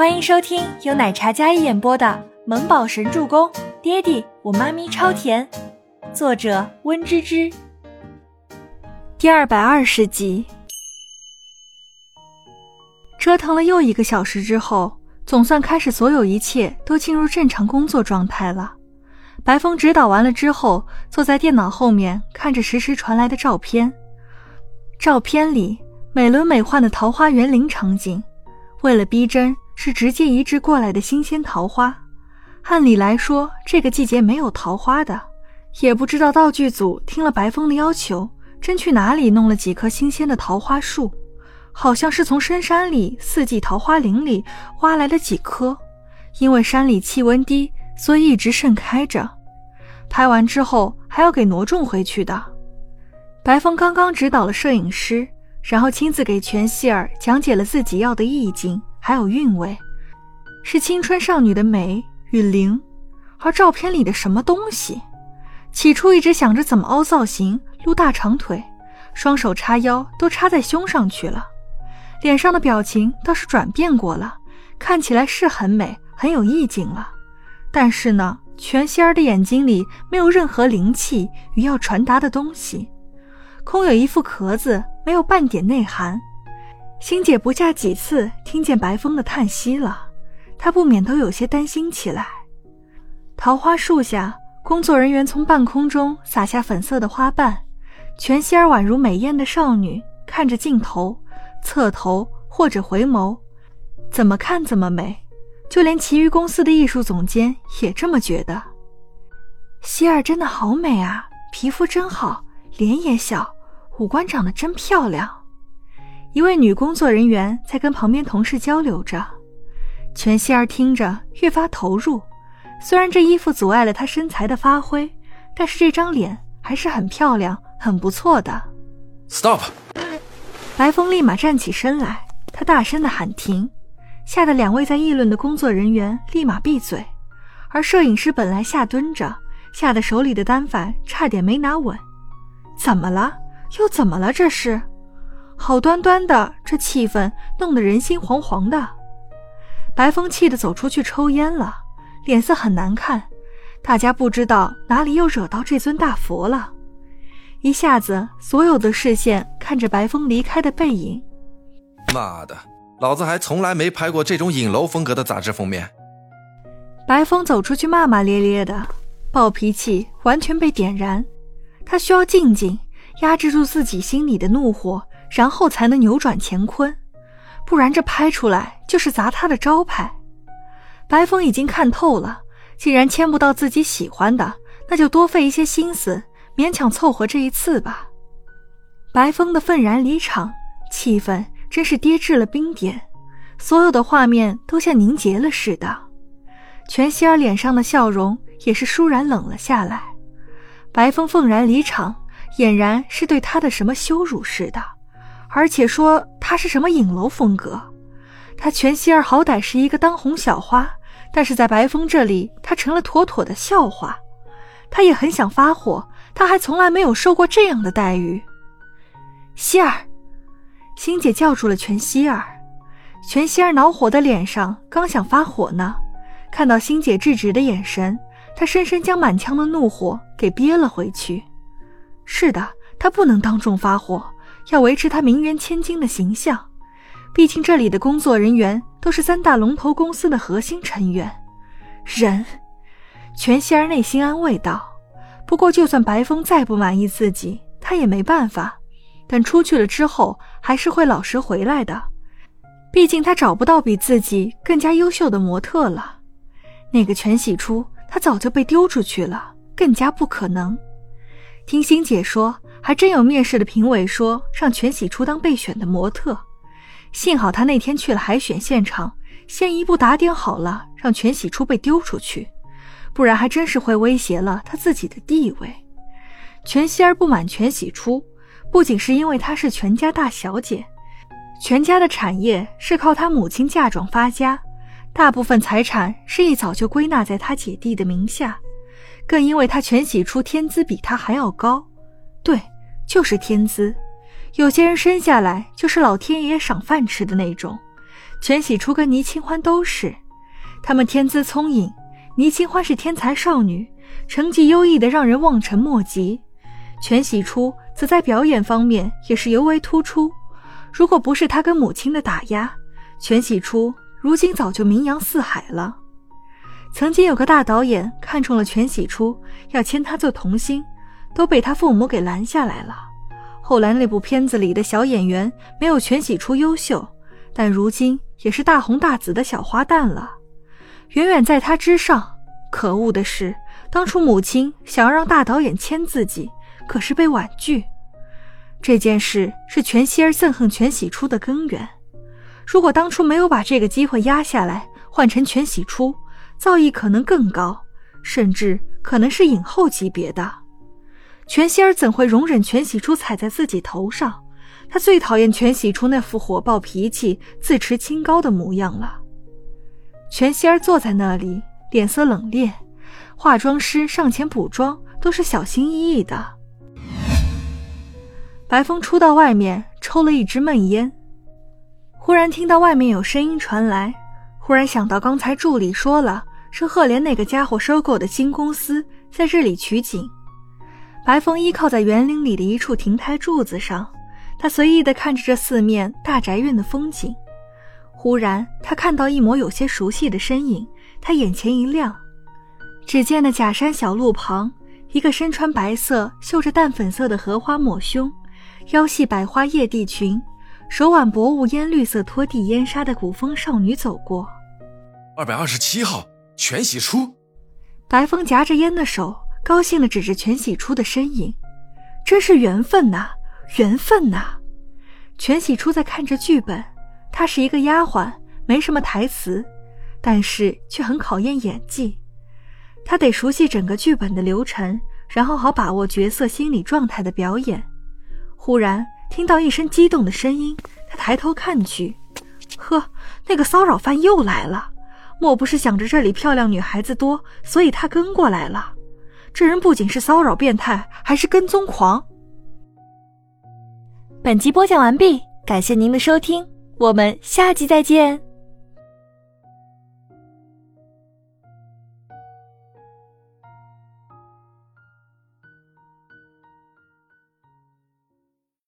欢迎收听由奶茶嘉一演播的《萌宝神助攻》，爹地我妈咪超甜，作者温芝芝。第二百二十集。折腾了又一个小时之后，总算开始，所有一切都进入正常工作状态了。白风指导完了之后，坐在电脑后面看着实时传来的照片。照片里美轮美奂的桃花园林场景，为了逼真。是直接移植过来的新鲜桃花，按理来说这个季节没有桃花的，也不知道道具组听了白风的要求，真去哪里弄了几棵新鲜的桃花树，好像是从深山里四季桃花林里挖来了几棵，因为山里气温低，所以一直盛开着。拍完之后还要给挪种回去的。白风刚刚指导了摄影师，然后亲自给全希尔讲解了自己要的意境。还有韵味，是青春少女的美与灵，而照片里的什么东西？起初一直想着怎么凹造型、撸大长腿，双手叉腰都插在胸上去了，脸上的表情倒是转变过了，看起来是很美、很有意境了。但是呢，全仙儿的眼睛里没有任何灵气与要传达的东西，空有一副壳子，没有半点内涵。星姐不下几次听见白风的叹息了，她不免都有些担心起来。桃花树下，工作人员从半空中洒下粉色的花瓣，全希儿宛如美艳的少女，看着镜头，侧头或者回眸，怎么看怎么美。就连其余公司的艺术总监也这么觉得。希儿真的好美啊，皮肤真好，脸也小，五官长得真漂亮。一位女工作人员在跟旁边同事交流着，全希儿听着越发投入。虽然这衣服阻碍了她身材的发挥，但是这张脸还是很漂亮、很不错的。Stop！白风立马站起身来，他大声的喊停，吓得两位在议论的工作人员立马闭嘴。而摄影师本来下蹲着，吓得手里的单反差点没拿稳。怎么了？又怎么了？这是？好端端的，这气氛弄得人心惶惶的。白风气得走出去抽烟了，脸色很难看。大家不知道哪里又惹到这尊大佛了，一下子所有的视线看着白风离开的背影。妈的，老子还从来没拍过这种影楼风格的杂志封面。白风走出去骂骂咧咧的，暴脾气完全被点燃。他需要静静压制住自己心里的怒火。然后才能扭转乾坤，不然这拍出来就是砸他的招牌。白风已经看透了，既然签不到自己喜欢的，那就多费一些心思，勉强凑合这一次吧。白风的愤然离场，气氛真是跌至了冰点，所有的画面都像凝结了似的。全希儿脸上的笑容也是倏然冷了下来。白风愤然离场，俨然是对他的什么羞辱似的。而且说他是什么影楼风格，他全希儿好歹是一个当红小花，但是在白风这里，他成了妥妥的笑话。他也很想发火，他还从来没有受过这样的待遇。希儿，星姐叫住了全希儿，全希儿恼火的脸上刚想发火呢，看到星姐制止的眼神，她深深将满腔的怒火给憋了回去。是的，她不能当众发火。要维持他名媛千金的形象，毕竟这里的工作人员都是三大龙头公司的核心成员。人，全希儿内心安慰道。不过，就算白风再不满意自己，他也没办法。等出去了之后，还是会老实回来的。毕竟他找不到比自己更加优秀的模特了。那个全喜初，他早就被丢出去了，更加不可能。听欣姐说。还真有面试的评委说让全喜初当备选的模特，幸好他那天去了海选现场，先一步打点好了，让全喜初被丢出去，不然还真是会威胁了他自己的地位。全希儿不满全喜初，不仅是因为她是全家大小姐，全家的产业是靠她母亲嫁妆发家，大部分财产是一早就归纳在她姐弟的名下，更因为她全喜初天资比她还要高。对，就是天资。有些人生下来就是老天爷赏饭吃的那种，全喜初跟倪清欢都是，他们天资聪颖，倪清欢是天才少女，成绩优异的让人望尘莫及。全喜初则在表演方面也是尤为突出，如果不是他跟母亲的打压，全喜初如今早就名扬四海了。曾经有个大导演看中了全喜初，要签他做童星，都被他父母给拦下来了。后来那部片子里的小演员没有全喜初优秀，但如今也是大红大紫的小花旦了，远远在他之上。可恶的是，当初母亲想要让大导演签自己，可是被婉拒。这件事是全希儿憎恨全喜初的根源。如果当初没有把这个机会压下来，换成全喜初，造诣可能更高，甚至可能是影后级别的。全希儿怎会容忍全喜初踩在自己头上？她最讨厌全喜初那副火爆脾气、自持清高的模样了。全希儿坐在那里，脸色冷冽，化妆师上前补妆都是小心翼翼的。白风出到外面，抽了一支闷烟，忽然听到外面有声音传来，忽然想到刚才助理说了，是赫连那个家伙收购的新公司在这里取景。白风依靠在园林里的一处亭台柱子上，他随意地看着这四面大宅院的风景。忽然，他看到一抹有些熟悉的身影，他眼前一亮。只见那假山小路旁，一个身穿白色、绣着淡粉色的荷花抹胸、腰系百花叶地裙、手挽薄雾烟绿色拖地烟纱的古风少女走过。二百二十七号，全喜初。白风夹着烟的手。高兴地指着全喜初的身影，真是缘分呐，缘分呐！全喜初在看着剧本，她是一个丫鬟，没什么台词，但是却很考验演技。她得熟悉整个剧本的流程，然后好把握角色心理状态的表演。忽然听到一声激动的声音，她抬头看去，呵，那个骚扰犯又来了！莫不是想着这里漂亮女孩子多，所以他跟过来了？这人不仅是骚扰变态，还是跟踪狂。本集播讲完毕，感谢您的收听，我们下集再见。